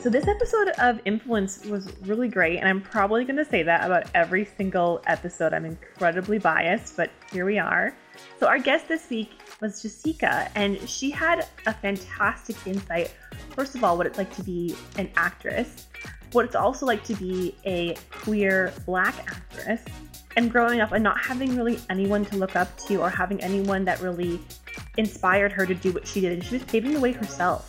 So, this episode of Influence was really great, and I'm probably going to say that about every single episode. I'm incredibly biased, but here we are. So, our guest this week was Jessica, and she had a fantastic insight. First of all, what it's like to be an actress, what it's also like to be a queer black actress, and growing up and not having really anyone to look up to or having anyone that really inspired her to do what she did. And she was paving the way herself.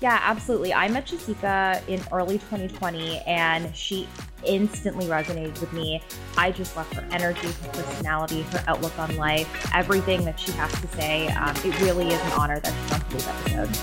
Yeah, absolutely. I met Jessica in early 2020 and she instantly resonated with me. I just love her energy, her personality, her outlook on life, everything that she has to say. Um, it really is an honor that she's on today's episode.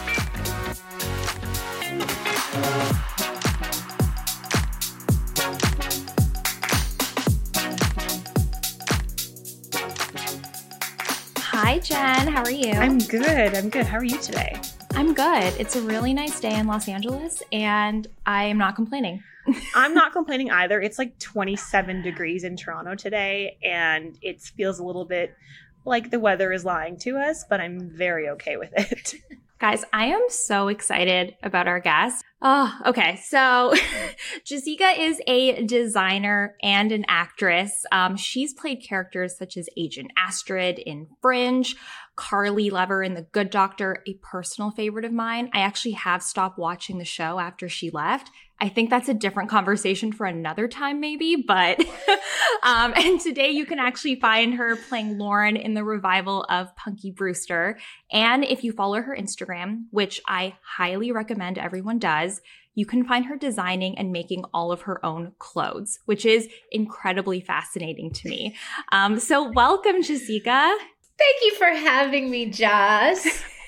Hi, Jen. How are you? I'm good. I'm good. How are you today? I'm good. It's a really nice day in Los Angeles, and I am not complaining. I'm not complaining either. It's like 27 degrees in Toronto today, and it feels a little bit like the weather is lying to us, but I'm very okay with it. Guys, I am so excited about our guest. Oh, okay. So Jessica is a designer and an actress. Um, she's played characters such as Agent Astrid in Fringe, Carly Lever in The Good Doctor, a personal favorite of mine. I actually have stopped watching the show after she left. I think that's a different conversation for another time, maybe. But, um, and today you can actually find her playing Lauren in the revival of Punky Brewster. And if you follow her Instagram, which I highly recommend everyone does, you can find her designing and making all of her own clothes, which is incredibly fascinating to me. Um, so, welcome, Jessica. Thank you for having me, Joss.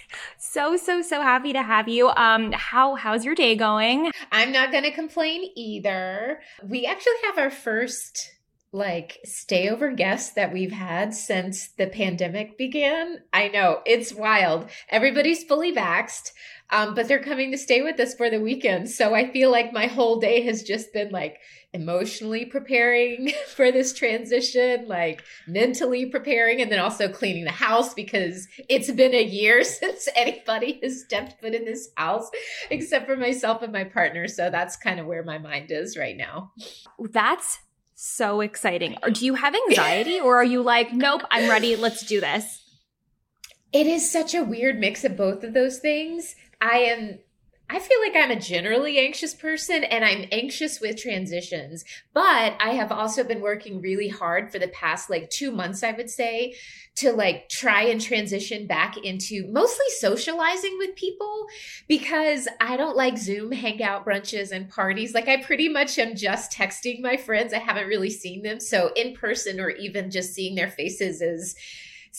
so so so happy to have you. Um, how how's your day going? I'm not going to complain either. We actually have our first like stay over guests that we've had since the pandemic began. I know it's wild. Everybody's fully vaxxed. Um, but they're coming to stay with us for the weekend. So I feel like my whole day has just been like emotionally preparing for this transition, like mentally preparing, and then also cleaning the house because it's been a year since anybody has stepped foot in this house except for myself and my partner. So that's kind of where my mind is right now. That's so exciting. Do you have anxiety or are you like, nope, I'm ready, let's do this? It is such a weird mix of both of those things. I am I feel like I'm a generally anxious person and I'm anxious with transitions, but I have also been working really hard for the past like 2 months I would say to like try and transition back into mostly socializing with people because I don't like Zoom hangout brunches and parties. Like I pretty much am just texting my friends. I haven't really seen them, so in person or even just seeing their faces is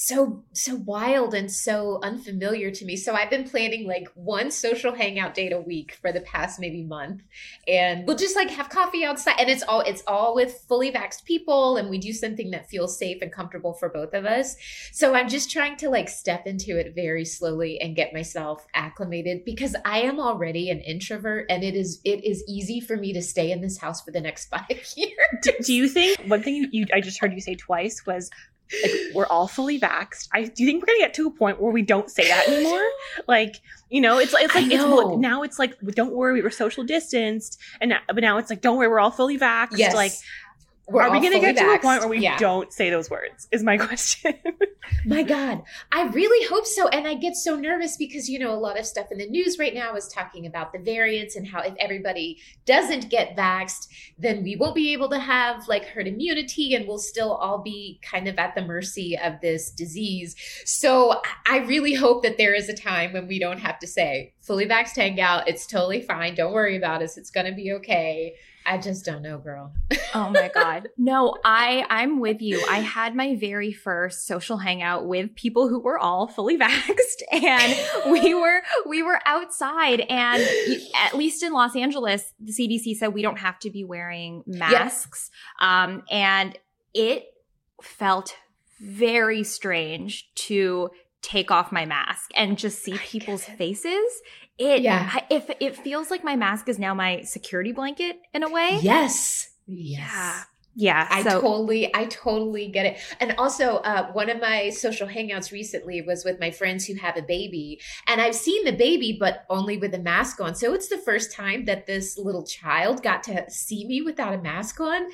so so wild and so unfamiliar to me. So I've been planning like one social hangout date a week for the past maybe month. And we'll just like have coffee outside and it's all it's all with fully vaxxed people and we do something that feels safe and comfortable for both of us. So I'm just trying to like step into it very slowly and get myself acclimated because I am already an introvert and it is it is easy for me to stay in this house for the next 5 years. Do, do you think one thing you, you I just heard you say twice was like we're all fully vaxxed. I do you think we're gonna get to a point where we don't say that anymore? like, you know, it's like it's like it's now it's like don't worry, we were social distanced, and now, but now it's like don't worry, we're all fully vaxxed. Yes. Like we're Are we going to get vaxxed. to a point where we yeah. don't say those words? Is my question. my God, I really hope so. And I get so nervous because, you know, a lot of stuff in the news right now is talking about the variants and how if everybody doesn't get vaxxed, then we won't be able to have like herd immunity and we'll still all be kind of at the mercy of this disease. So I really hope that there is a time when we don't have to say, fully vaxxed hangout, it's totally fine. Don't worry about us. It's going to be okay. I just don't know, girl. oh my god. No, I I'm with you. I had my very first social hangout with people who were all fully vaxxed and we were we were outside and at least in Los Angeles, the CDC said we don't have to be wearing masks. Yes. Um and it felt very strange to take off my mask and just see people's faces it yeah. If it feels like my mask is now my security blanket in a way. Yes. Yeah Yeah, I so- totally, I totally get it. And also, uh, one of my social hangouts recently was with my friends who have a baby, and I've seen the baby, but only with a mask on. So it's the first time that this little child got to see me without a mask on,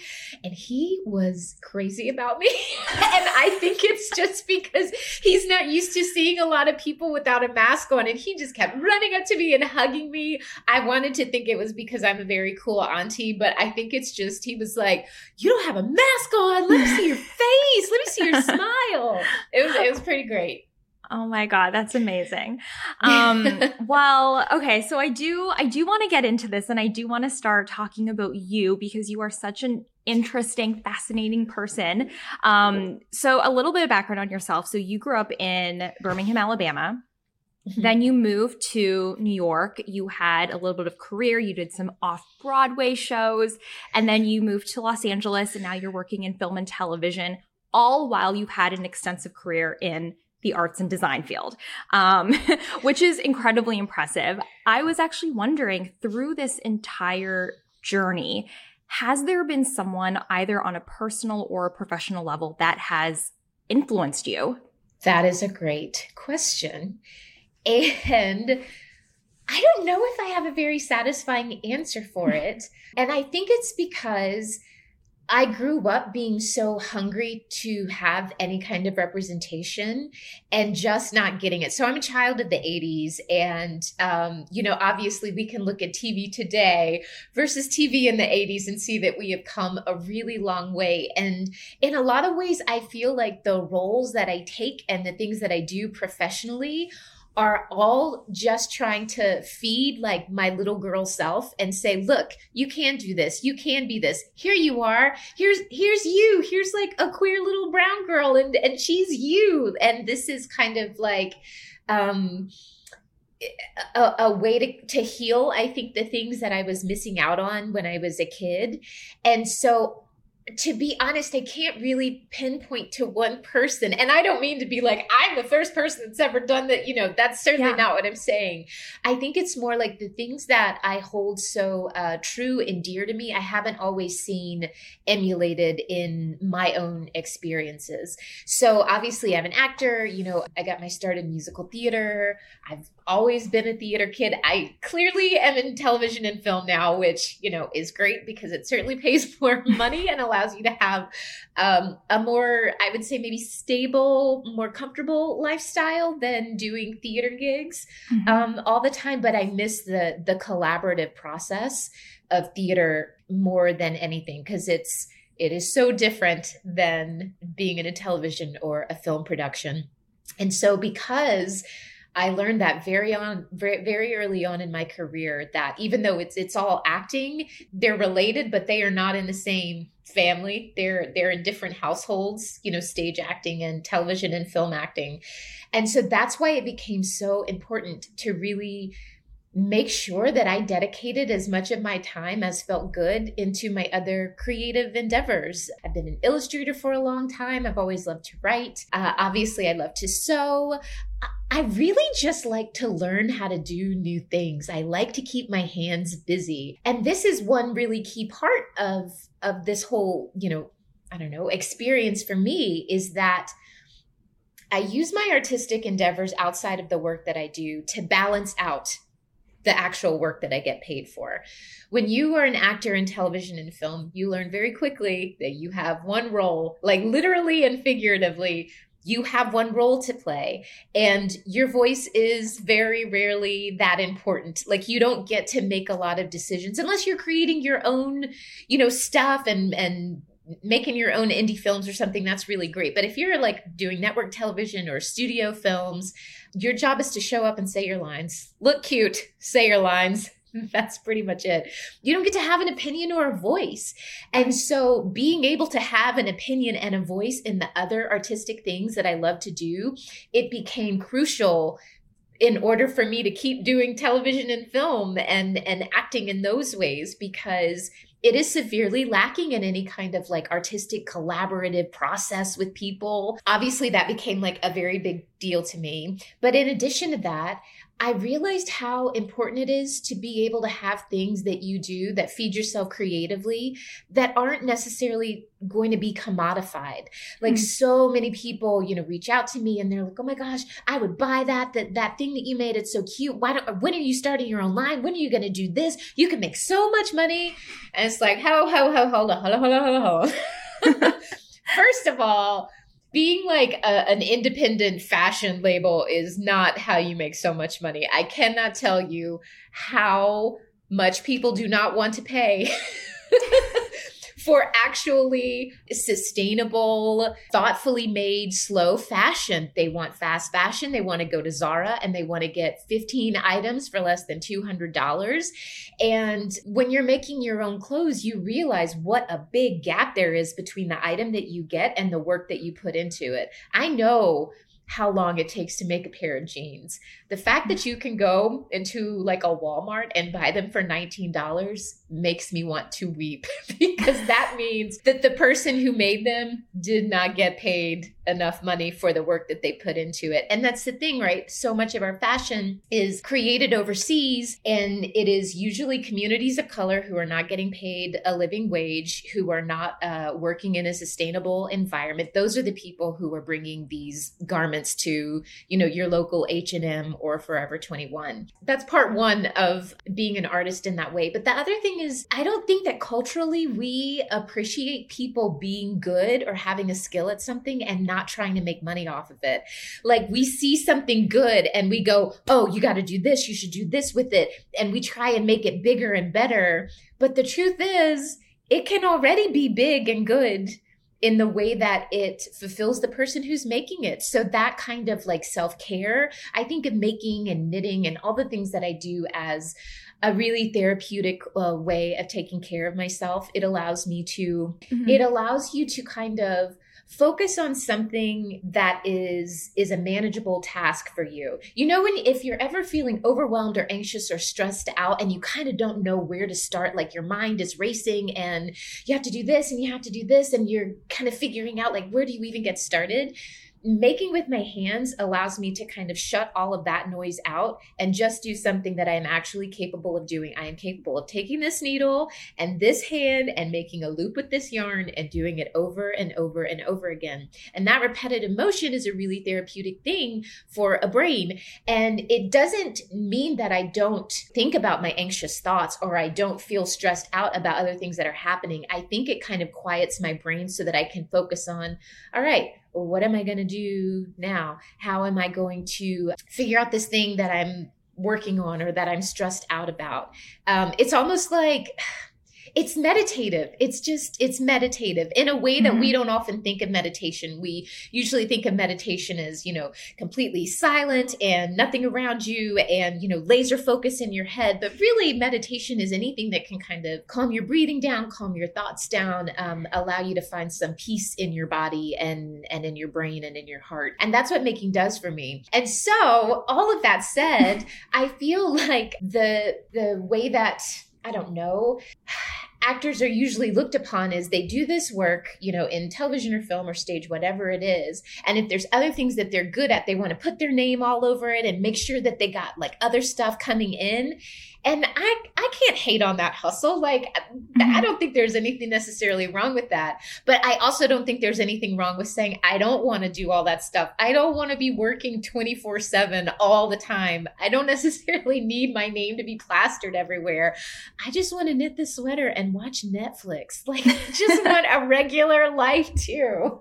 and he was crazy about me. and I think it's just because he's not used to seeing a lot of people without a mask on, and he just kept running up to me and hugging me. I wanted to think it was because I'm a very cool auntie, but I think it's just he was like, "You." Don't have a mask on. Let me see your face. Let me see your smile. It was it was pretty great. Oh my god, that's amazing. Um well, okay, so I do I do want to get into this and I do want to start talking about you because you are such an interesting, fascinating person. Um so a little bit of background on yourself. So you grew up in Birmingham, Alabama. Mm-hmm. Then you moved to New York. You had a little bit of career. You did some off Broadway shows. And then you moved to Los Angeles and now you're working in film and television, all while you had an extensive career in the arts and design field, um, which is incredibly impressive. I was actually wondering through this entire journey, has there been someone either on a personal or a professional level that has influenced you? That is a great question. And I don't know if I have a very satisfying answer for it. And I think it's because I grew up being so hungry to have any kind of representation and just not getting it. So I'm a child of the 80s. And, um, you know, obviously we can look at TV today versus TV in the 80s and see that we have come a really long way. And in a lot of ways, I feel like the roles that I take and the things that I do professionally are all just trying to feed like my little girl self and say look you can do this. You can be this. Here you are. Here's here's you. Here's like a queer little brown girl and and she's you. And this is kind of like um a, a, way to, to heal i think the things that i was missing out on when i was a kid. And so to be honest, I can't really pinpoint to one person. And I don't mean to be like, I'm the first person that's ever done that. You know, that's certainly yeah. not what I'm saying. I think it's more like the things that I hold so uh, true and dear to me, I haven't always seen emulated in my own experiences. So obviously, I'm an actor. You know, I got my start in musical theater. I've always been a theater kid. I clearly am in television and film now, which, you know, is great because it certainly pays more money and allows you to have um, a more, I would say, maybe stable, more comfortable lifestyle than doing theater gigs mm-hmm. um, all the time. But I miss the the collaborative process of theater more than anything because it's it is so different than being in a television or a film production. And so because I learned that very on very, very early on in my career that even though it's it's all acting, they're related, but they are not in the same family. They're they're in different households, you know, stage acting and television and film acting. And so that's why it became so important to really make sure that I dedicated as much of my time as felt good into my other creative endeavors. I've been an illustrator for a long time. I've always loved to write. Uh, obviously, I love to sew. I really just like to learn how to do new things. I like to keep my hands busy. And this is one really key part of of this whole, you know, I don't know, experience for me is that I use my artistic endeavors outside of the work that I do to balance out the actual work that I get paid for. When you are an actor in television and film, you learn very quickly that you have one role, like literally and figuratively, you have one role to play and your voice is very rarely that important like you don't get to make a lot of decisions unless you're creating your own you know stuff and and making your own indie films or something that's really great but if you're like doing network television or studio films your job is to show up and say your lines look cute say your lines that's pretty much it. You don't get to have an opinion or a voice. And so being able to have an opinion and a voice in the other artistic things that I love to do, it became crucial in order for me to keep doing television and film and and acting in those ways because it is severely lacking in any kind of like artistic collaborative process with people. Obviously, that became like a very big deal to me. But in addition to that, I realized how important it is to be able to have things that you do that feed yourself creatively that aren't necessarily going to be commodified. Like mm-hmm. so many people, you know, reach out to me and they're like, "Oh my gosh, I would buy that that that thing that you made. It's so cute. Why don't when are you starting your own line? When are you going to do this? You can make so much money." And it's like, "Ho ho ho hold on. Hold on, hold on, hold on." First of all, being like a, an independent fashion label is not how you make so much money. I cannot tell you how much people do not want to pay for actually sustainable, thoughtfully made, slow fashion. They want fast fashion. They want to go to Zara and they want to get 15 items for less than $200. And when you're making your own clothes, you realize what a big gap there is between the item that you get and the work that you put into it. I know how long it takes to make a pair of jeans. The fact that you can go into like a Walmart and buy them for $19 makes me want to weep because that means that the person who made them did not get paid enough money for the work that they put into it. And that's the thing, right? So much of our fashion is created overseas and it is usually communities of color who are not getting paid a living wage, who are not uh, working in a sustainable environment. Those are the people who are bringing these garments to, you know, your local H&M or Forever 21. That's part one of being an artist in that way. But the other thing is, I don't think that culturally we appreciate people being good or having a skill at something and not trying to make money off of it. Like we see something good and we go, oh, you got to do this, you should do this with it. And we try and make it bigger and better. But the truth is, it can already be big and good in the way that it fulfills the person who's making it. So that kind of like self-care, I think of making and knitting and all the things that I do as a really therapeutic uh, way of taking care of myself. It allows me to mm-hmm. it allows you to kind of focus on something that is is a manageable task for you. You know when if you're ever feeling overwhelmed or anxious or stressed out and you kind of don't know where to start like your mind is racing and you have to do this and you have to do this and you're kind of figuring out like where do you even get started making with my hands allows me to kind of shut all of that noise out and just do something that I am actually capable of doing. I am capable of taking this needle and this hand and making a loop with this yarn and doing it over and over and over again. And that repetitive motion is a really therapeutic thing for a brain. And it doesn't mean that I don't think about my anxious thoughts or I don't feel stressed out about other things that are happening. I think it kind of quiets my brain so that I can focus on, all right, what am I going to do now? How am I going to figure out this thing that I'm working on or that I'm stressed out about? Um, it's almost like it's meditative. It's just, it's meditative in a way that mm-hmm. we don't often think of meditation. We usually think of meditation as, you know, completely silent and nothing around you and, you know, laser focus in your head. But really, meditation is anything that can kind of calm your breathing down, calm your thoughts down, um, allow you to find some peace in your body and, and in your brain and in your heart. And that's what making does for me. And so, all of that said, I feel like the, the way that I don't know actors are usually looked upon as they do this work, you know, in television or film or stage, whatever it is. And if there's other things that they're good at, they want to put their name all over it and make sure that they got like other stuff coming in and i i can't hate on that hustle. Like mm-hmm. i don't think there's anything necessarily wrong with that. But i also don't think there's anything wrong with saying i don't want to do all that stuff. I don't want to be working 24 7 all the time. I don't necessarily need my name to be plastered everywhere. I just want to knit the sweater and watch netflix. Like just want a regular life too.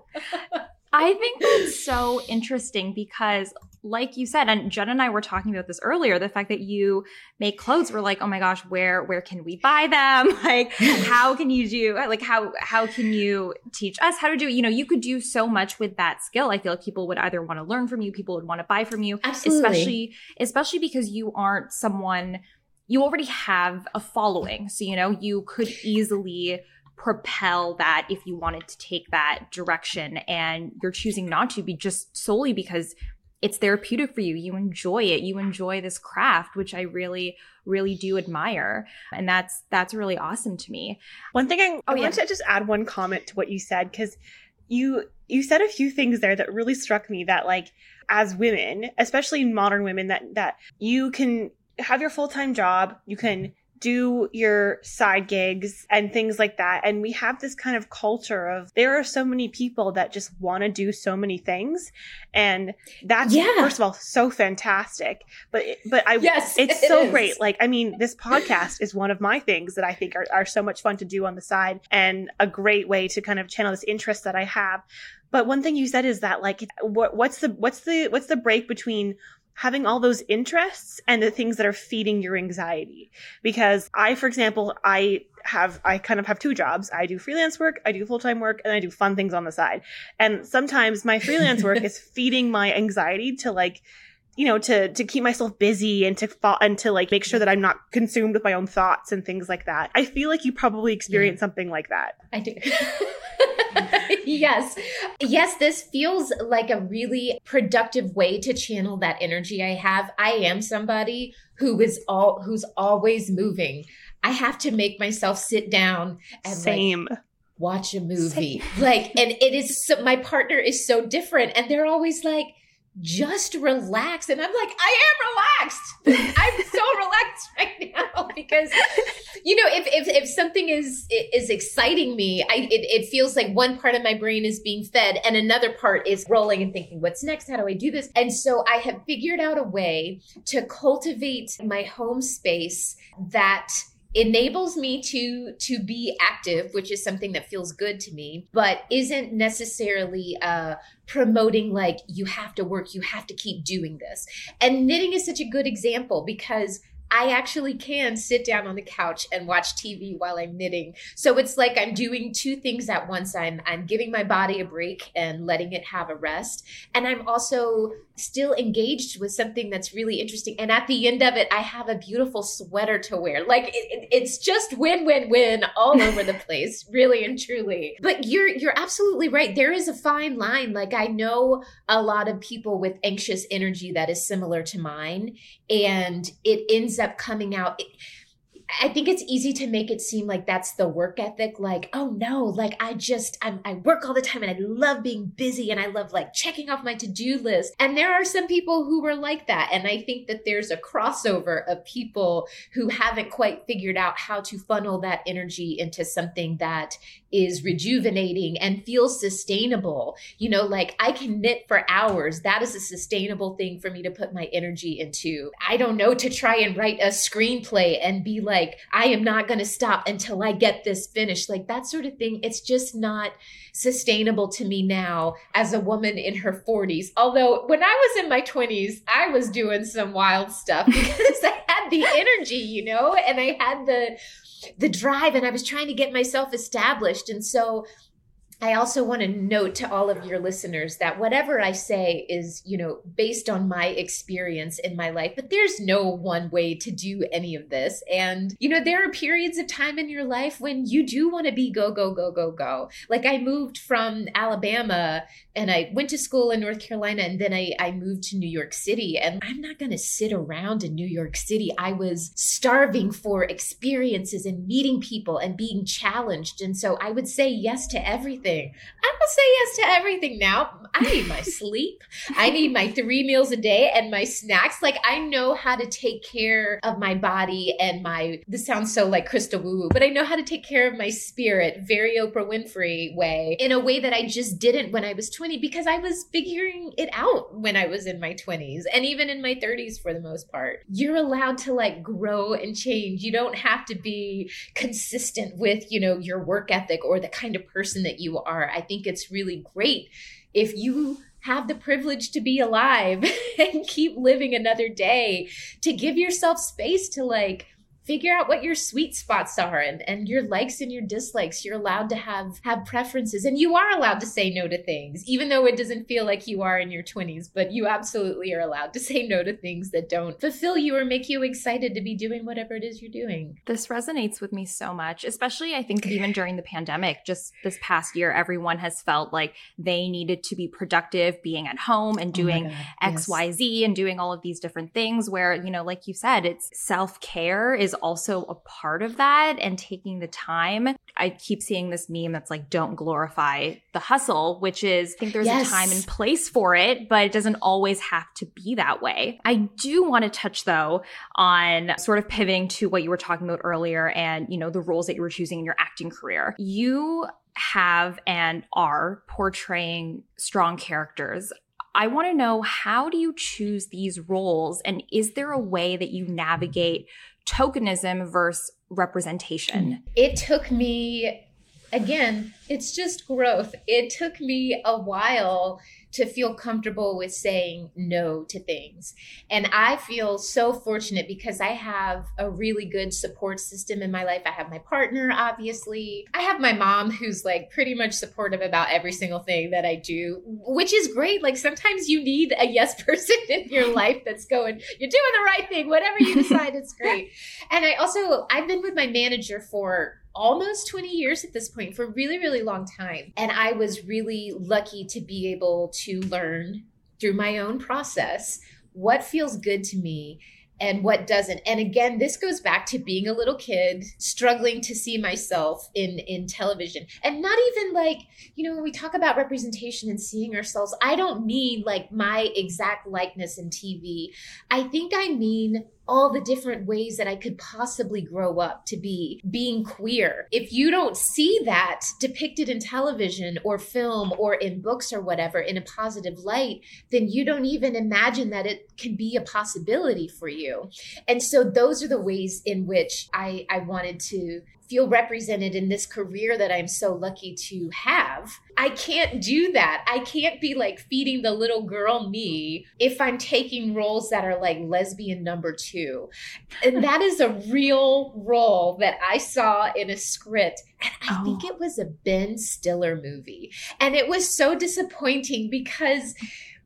I think that's so interesting because like you said, and Jen and I were talking about this earlier, the fact that you make clothes, we're like, oh my gosh, where where can we buy them? Like, how can you do like how how can you teach us how to do it? You know, you could do so much with that skill. I feel like people would either want to learn from you, people would want to buy from you. Absolutely. Especially especially because you aren't someone you already have a following. So, you know, you could easily propel that if you wanted to take that direction and you're choosing not to be just solely because it's therapeutic for you. You enjoy it. You enjoy this craft, which I really, really do admire. And that's that's really awesome to me. One thing I, oh, I yeah. want to just add one comment to what you said because you you said a few things there that really struck me that like as women, especially modern women that that you can have your full-time job, you can do your side gigs and things like that. And we have this kind of culture of there are so many people that just want to do so many things. And that's, yeah. first of all, so fantastic. But, but I, yes, it's it so is. great. Like, I mean, this podcast is one of my things that I think are, are so much fun to do on the side and a great way to kind of channel this interest that I have. But one thing you said is that like, what, what's the, what's the, what's the break between having all those interests and the things that are feeding your anxiety. Because I, for example, I have, I kind of have two jobs. I do freelance work, I do full time work, and I do fun things on the side. And sometimes my freelance work is feeding my anxiety to like, you know, to, to keep myself busy and to fall and to like make sure that I'm not consumed with my own thoughts and things like that. I feel like you probably experience yeah. something like that. I do. yes. Yes, this feels like a really productive way to channel that energy I have. I am somebody who is all who's always moving. I have to make myself sit down and Same. Like, watch a movie. Same. Like and it is so, my partner is so different and they're always like just relax. And I'm like, I am relaxed. I'm so relaxed right now because, you know, if, if, if something is, is exciting me, I, it, it feels like one part of my brain is being fed and another part is rolling and thinking, what's next? How do I do this? And so I have figured out a way to cultivate my home space that enables me to to be active which is something that feels good to me but isn't necessarily uh promoting like you have to work you have to keep doing this. And knitting is such a good example because I actually can sit down on the couch and watch TV while I'm knitting. So it's like I'm doing two things at once. I'm I'm giving my body a break and letting it have a rest, and I'm also still engaged with something that's really interesting. And at the end of it, I have a beautiful sweater to wear. Like it, it, it's just win win win all over the place, really and truly. But you're you're absolutely right. There is a fine line. Like I know a lot of people with anxious energy that is similar to mine, and it ends up coming out. It, I think it's easy to make it seem like that's the work ethic. Like, oh no, like I just, I'm, i work all the time and I love being busy and I love like checking off my to do list. And there are some people who are like that. And I think that there's a crossover of people who haven't quite figured out how to funnel that energy into something that is rejuvenating and feels sustainable. You know, like I can knit for hours. That is a sustainable thing for me to put my energy into. I don't know to try and write a screenplay and be like, I am not going to stop until I get this finished. Like that sort of thing. It's just not sustainable to me now as a woman in her 40s. Although when I was in my 20s, I was doing some wild stuff because I had the energy, you know, and I had the the drive and I was trying to get myself established. And so I also want to note to all of your listeners that whatever I say is, you know, based on my experience in my life, but there's no one way to do any of this. And, you know, there are periods of time in your life when you do want to be go, go, go, go, go. Like I moved from Alabama and I went to school in North Carolina and then I, I moved to New York City. And I'm not going to sit around in New York City. I was starving for experiences and meeting people and being challenged. And so I would say yes to everything everything. I will say yes to everything now. I need my sleep. I need my three meals a day and my snacks. Like I know how to take care of my body and my this sounds so like Crystal Woo Woo, but I know how to take care of my spirit, very Oprah Winfrey way, in a way that I just didn't when I was 20 because I was figuring it out when I was in my 20s and even in my 30s for the most part. You're allowed to like grow and change. You don't have to be consistent with, you know, your work ethic or the kind of person that you are. I think it's really great if you have the privilege to be alive and keep living another day to give yourself space to like figure out what your sweet spots are and, and your likes and your dislikes you're allowed to have have preferences and you are allowed to say no to things even though it doesn't feel like you are in your 20s but you absolutely are allowed to say no to things that don't fulfill you or make you excited to be doing whatever it is you're doing this resonates with me so much especially i think even during the pandemic just this past year everyone has felt like they needed to be productive being at home and oh doing oh xyz yes. and doing all of these different things where you know like you said it's self-care is is also a part of that and taking the time. I keep seeing this meme that's like, don't glorify the hustle, which is, I think there's yes. a time and place for it, but it doesn't always have to be that way. I do want to touch though on sort of pivoting to what you were talking about earlier and, you know, the roles that you were choosing in your acting career. You have and are portraying strong characters. I want to know how do you choose these roles and is there a way that you navigate tokenism versus representation? It took me again, it's just growth. It took me a while to feel comfortable with saying no to things. And I feel so fortunate because I have a really good support system in my life. I have my partner, obviously. I have my mom who's like pretty much supportive about every single thing that I do, which is great. Like sometimes you need a yes person in your life that's going, you're doing the right thing, whatever you decide, it's great. And I also, I've been with my manager for almost 20 years at this point for a really, really long time. And I was really lucky to be able to learn through my own process what feels good to me and what doesn't. And again this goes back to being a little kid struggling to see myself in in television. And not even like you know when we talk about representation and seeing ourselves i don't mean like my exact likeness in tv i think i mean all the different ways that I could possibly grow up to be being queer. If you don't see that depicted in television or film or in books or whatever in a positive light, then you don't even imagine that it can be a possibility for you. And so those are the ways in which I, I wanted to feel represented in this career that I'm so lucky to have. I can't do that. I can't be like feeding the little girl me if I'm taking roles that are like lesbian number two. And that is a real role that I saw in a script. And I oh. think it was a Ben Stiller movie. And it was so disappointing because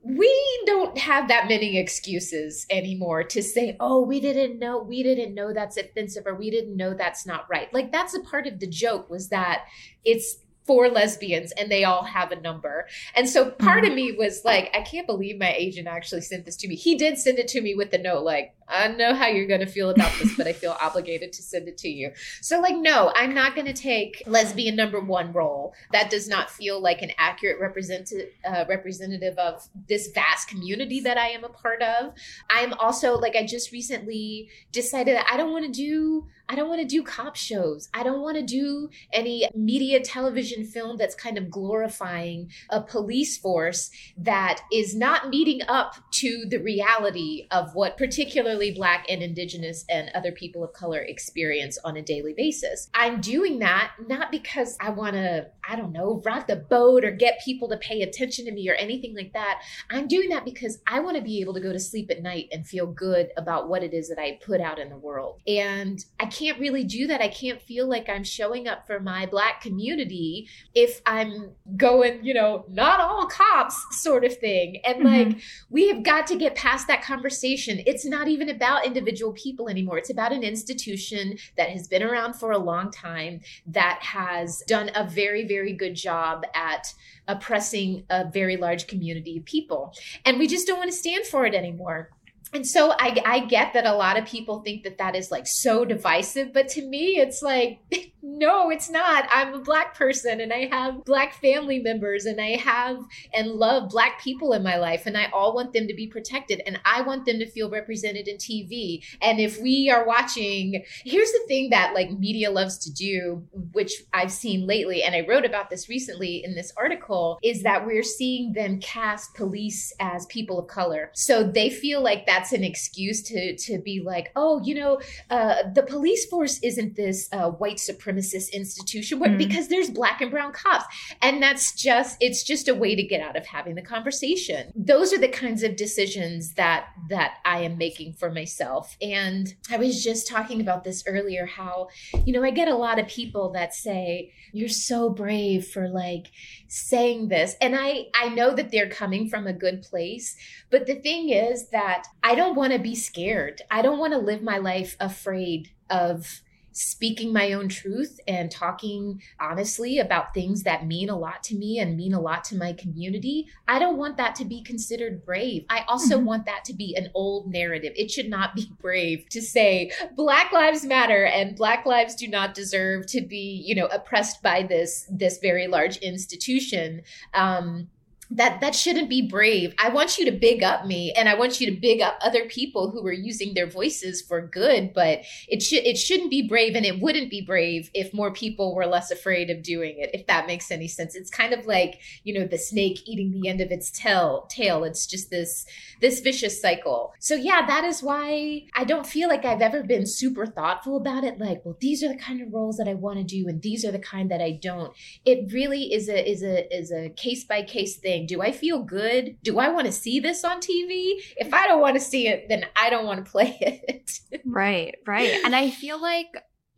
we don't have that many excuses anymore to say, oh, we didn't know, we didn't know that's offensive or we didn't know that's not right. Like that's a part of the joke was that it's four lesbians and they all have a number. And so part of mm-hmm. me was like, I can't believe my agent actually sent this to me. He did send it to me with the note, like, I know how you're going to feel about this, but I feel obligated to send it to you. So, like, no, I'm not going to take lesbian number one role. That does not feel like an accurate representative uh, representative of this vast community that I am a part of. I'm also like, I just recently decided that I don't want to do I don't want to do cop shows. I don't want to do any media television film that's kind of glorifying a police force that is not meeting up to the reality of what particularly Black and Indigenous and other people of color experience on a daily basis. I'm doing that not because I want to, I don't know, rock the boat or get people to pay attention to me or anything like that. I'm doing that because I want to be able to go to sleep at night and feel good about what it is that I put out in the world. And I can't really do that. I can't feel like I'm showing up for my black community if I'm going, you know, not all cops sort of thing. And mm-hmm. like, we have got to get past that conversation. It's not even about individual people anymore. It's about an institution that has been around for a long time that has done a very, very good job at oppressing a very large community of people. And we just don't want to stand for it anymore and so I, I get that a lot of people think that that is like so divisive but to me it's like no it's not. I'm a black person and i have black family members and i have and love black people in my life and i all want them to be protected and i want them to feel represented in tv and if we are watching here's the thing that like media loves to do which i've seen lately and i wrote about this recently in this article is that we're seeing them cast police as people of color. So they feel like that that's an excuse to to be like, oh, you know, uh, the police force isn't this uh, white supremacist institution, mm-hmm. because there's black and brown cops, and that's just it's just a way to get out of having the conversation. Those are the kinds of decisions that that I am making for myself. And I was just talking about this earlier, how you know I get a lot of people that say you're so brave for like saying this and i i know that they're coming from a good place but the thing is that i don't want to be scared i don't want to live my life afraid of speaking my own truth and talking honestly about things that mean a lot to me and mean a lot to my community, I don't want that to be considered brave. I also mm-hmm. want that to be an old narrative. It should not be brave to say Black Lives Matter and Black lives do not deserve to be, you know, oppressed by this this very large institution. Um, that that shouldn't be brave. I want you to big up me and I want you to big up other people who are using their voices for good, but it should it shouldn't be brave and it wouldn't be brave if more people were less afraid of doing it. If that makes any sense. It's kind of like, you know, the snake eating the end of its tail tail. It's just this this vicious cycle. So yeah, that is why I don't feel like I've ever been super thoughtful about it like, well, these are the kind of roles that I want to do and these are the kind that I don't. It really is a is a is a case by case thing thing. Do I feel good? Do I want to see this on TV? If I don't want to see it, then I don't want to play it. right, right. And I feel like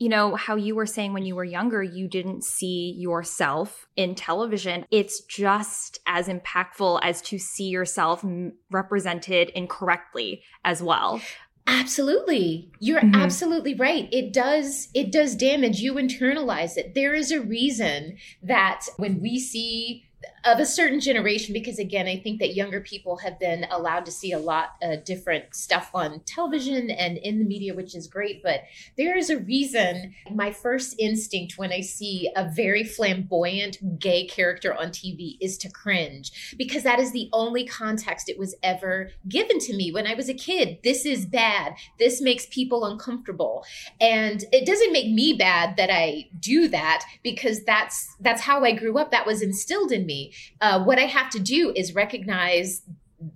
you know, how you were saying when you were younger, you didn't see yourself in television. It's just as impactful as to see yourself represented incorrectly as well. Absolutely. You're mm-hmm. absolutely right. It does it does damage you internalize it. There is a reason that when we see of a certain generation because again i think that younger people have been allowed to see a lot of different stuff on television and in the media which is great but there is a reason. My first instinct when i see a very flamboyant gay character on tv is to cringe because that is the only context it was ever given to me when i was a kid. This is bad. This makes people uncomfortable. And it doesn't make me bad that i do that because that's that's how i grew up. That was instilled in me uh, what I have to do is recognize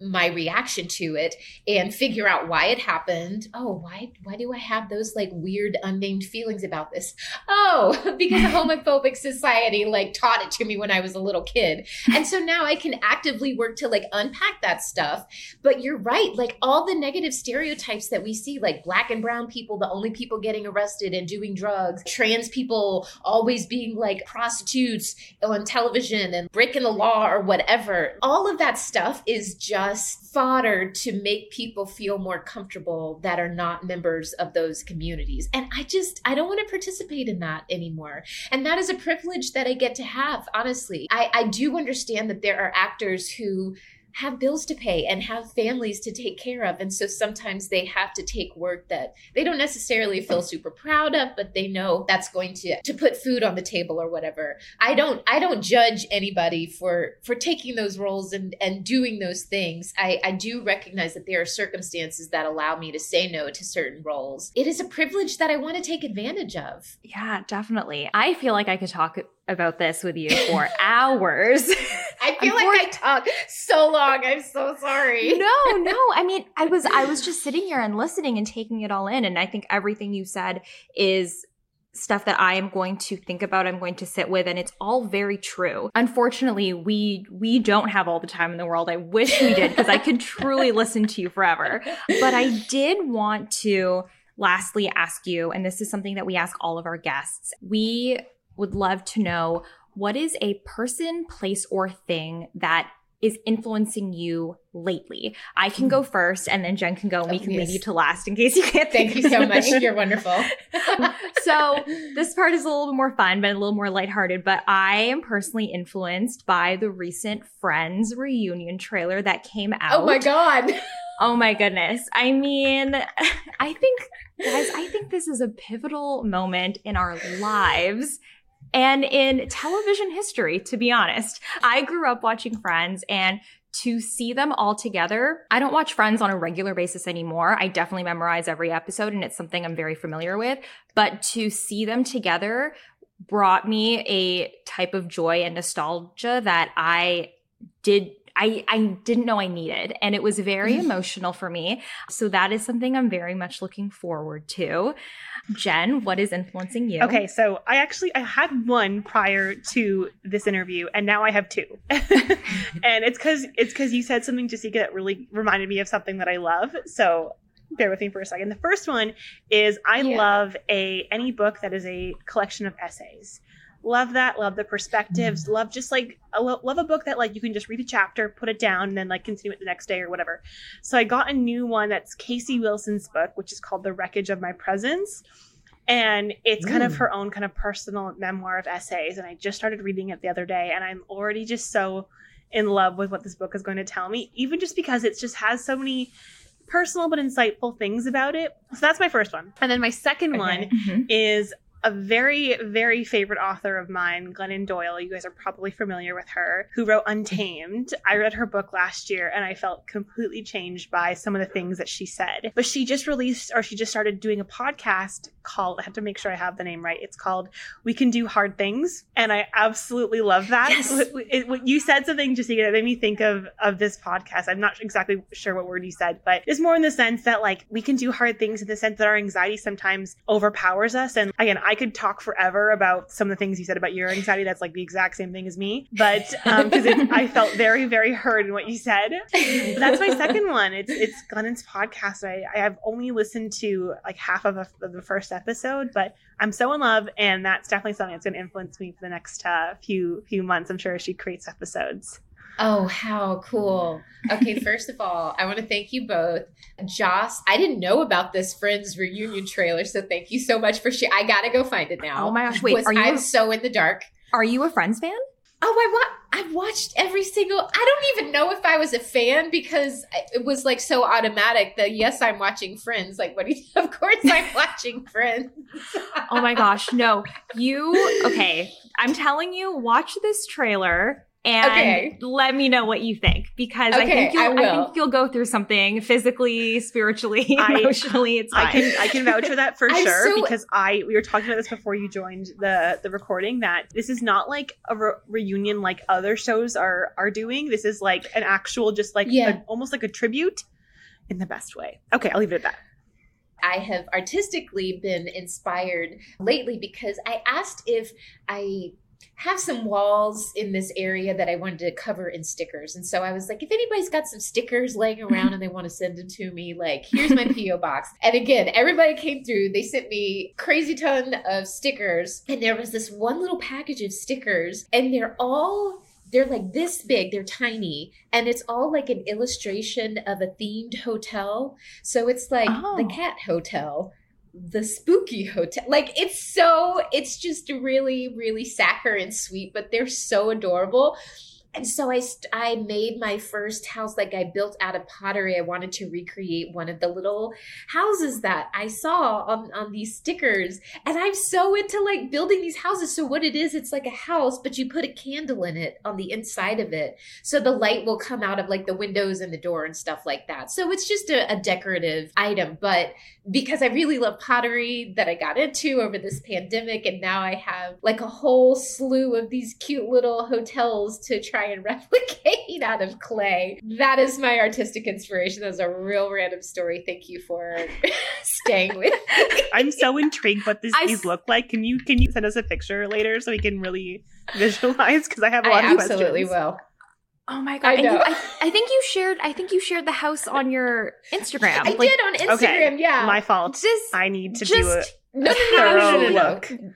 my reaction to it and mm-hmm. figure out why it happened. Oh, why why do I have those like weird unnamed feelings about this? Oh, because a homophobic society like taught it to me when I was a little kid. And so now I can actively work to like unpack that stuff. But you're right, like all the negative stereotypes that we see like black and brown people the only people getting arrested and doing drugs, trans people always being like prostitutes on television and breaking the law or whatever. All of that stuff is just just fodder to make people feel more comfortable that are not members of those communities. And I just, I don't want to participate in that anymore. And that is a privilege that I get to have, honestly. I, I do understand that there are actors who have bills to pay and have families to take care of. And so sometimes they have to take work that they don't necessarily feel super proud of, but they know that's going to to put food on the table or whatever. I don't I don't judge anybody for for taking those roles and and doing those things. I, I do recognize that there are circumstances that allow me to say no to certain roles. It is a privilege that I want to take advantage of. Yeah, definitely. I feel like I could talk about this with you for hours. I feel like I talk so long. I'm so sorry. No, no. I mean, I was I was just sitting here and listening and taking it all in and I think everything you said is stuff that I am going to think about, I'm going to sit with and it's all very true. Unfortunately, we we don't have all the time in the world. I wish we did because I could truly listen to you forever. But I did want to lastly ask you and this is something that we ask all of our guests. We would love to know what is a person, place, or thing that is influencing you lately? I can go hmm. first and then Jen can go and we oh, can yes. leave you to last in case you can't Thank you so much. You're wonderful. so this part is a little bit more fun, but a little more lighthearted. But I am personally influenced by the recent Friends reunion trailer that came out. Oh my God. Oh my goodness. I mean, I think, guys, I think this is a pivotal moment in our lives and in television history, to be honest. I grew up watching Friends and to see them all together. I don't watch Friends on a regular basis anymore. I definitely memorize every episode and it's something I'm very familiar with. But to see them together brought me a type of joy and nostalgia that I did I, I didn't know I needed. And it was very mm. emotional for me. So that is something I'm very much looking forward to. Jen, what is influencing you? Okay, so I actually I had one prior to this interview, and now I have two. and it's because it's because you said something, Jessica, that really reminded me of something that I love. So bear with me for a second. The first one is I yeah. love a any book that is a collection of essays love that love the perspectives mm. love just like love a book that like you can just read a chapter put it down and then like continue it the next day or whatever so i got a new one that's casey wilson's book which is called the wreckage of my presence and it's kind of her own kind of personal memoir of essays. And I just started reading it the other day, and I'm already just so in love with what this book is going to tell me, even just because it just has so many personal but insightful things about it. So that's my first one. And then my second one Okay. Mhm. is a very, very favorite author of mine, Glennon Doyle. You guys are probably familiar with her, who wrote Untamed. I read her book last year and I felt completely changed by some of the things that she said. But she just released, or she just started doing a podcast called, I have to make sure I have the name right. It's called We Can Do Hard Things. And I absolutely love that. Yes. It- it- when you said something, Jessica, that made me think of, of this podcast. I'm not exactly sure what word you said, but it's more in the sense that like we can do hard things in the sense that our anxiety sometimes overpowers us. And again, I could talk forever about some of the things you said about your anxiety. That's like the exact same thing as me, but um, because I felt very, very heard in what you said. But that's my second one. It's it's Glennon's podcast. I, I have only listened to like half of, a, of the first episode, but I'm so in love, and that's definitely something that's going to influence me for the next uh, few few months. I'm sure as she creates episodes. Oh, how cool. Okay, first of all, I want to thank you both. Joss, I didn't know about this Friends reunion trailer, so thank you so much for sharing. I got to go find it now. Oh my gosh, wait, are you I'm a- so in the dark. Are you a Friends fan? Oh, I wa- I watched every single. I don't even know if I was a fan because it was like so automatic that yes, I'm watching Friends. Like, what? Do you, of course, I'm watching Friends. Oh my gosh, no. You okay, I'm telling you, watch this trailer and Okay. let me know what you think because I think you'll I I, think you'll go through something physically, spiritually, I- emotionally. It's fine. I can I can vouch for that for I'm sure so- because I we were talking about this before you joined the the recording that this is not like a re- reunion like other shows are are doing. This is like an actual just like Yeah. a, almost like a tribute in the best way. Okay, I'll leave it at that. I have artistically been inspired lately because I asked if I have some walls in this area that I wanted to cover in stickers. And so I was like, if anybody's got some stickers laying around and they want to send them to me, like, here's my P.O. box. And again, everybody came through. They sent me crazy ton of stickers. And there was this one little package of stickers, and they're all they're like this big, they're tiny, and it's all like an illustration of a themed hotel. So it's like Oh. the cat hotel, the spooky hotel. Like it's so, it's just really, really saccharine sweet, but they're so adorable. And so I, st- I made my first house like I built out of pottery. I wanted to recreate one of the little houses that I saw on, on these stickers. And I'm so into like building these houses. So what it is, it's like a house, but you put a candle in it on the inside of it. So the light will come out of like the windows and the door and stuff like that. So it's just a, a decorative item. But because I really love pottery that I got into over this pandemic, and now I have like a whole slew of these cute little hotels to try and replicate out of clay. That is my artistic inspiration. That was a real random story. Thank you for staying with me. I'm so intrigued what this, I these look like. Can you can you send us a picture later so we can really visualize? Because I have a lot I of questions. I absolutely will. Oh my god! I And you. I, I think you shared. I think you shared the house on your Instagram. I Like, did on Instagram, Okay, yeah. My fault. Just, I need to do it. just no, no, no, no, no, no, no, no.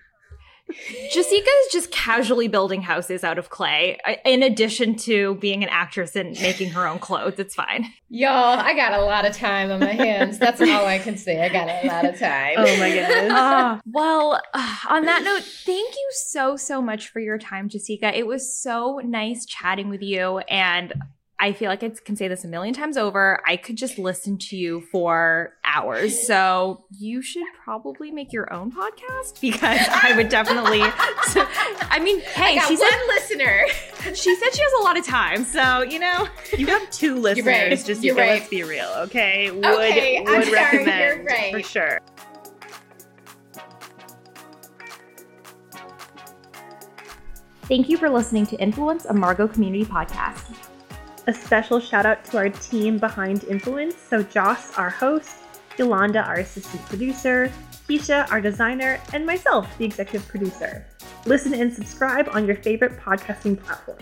Thorough. Jessica is just casually building houses out of clay, uh, in addition to being an actress and making her own clothes. It's fine. Y'all, I got a lot of time on my hands. That's all I can say. I got a lot of time. Oh my goodness. Ah, well, uh, on that note, thank you so, so much for your time, Jessica. It was so nice chatting with you. And I feel like I can say this a million times over. I could just listen to you for hours. So you should probably make your own podcast because I would definitely. I mean, I hey, got she one said listener. she said she has a lot of time. So you know, You have two listeners, right. just You're you right. let's be real, okay? Would Okay, I'm would sorry, recommend you're right. for sure. thank you for listening to Influence, a Margot Community podcast. A special shout out to our team behind Influence. So Joss, our host, Yolanda, our assistant producer, Keisha, our designer, and myself, the executive producer. Listen and subscribe on your favorite podcasting platform.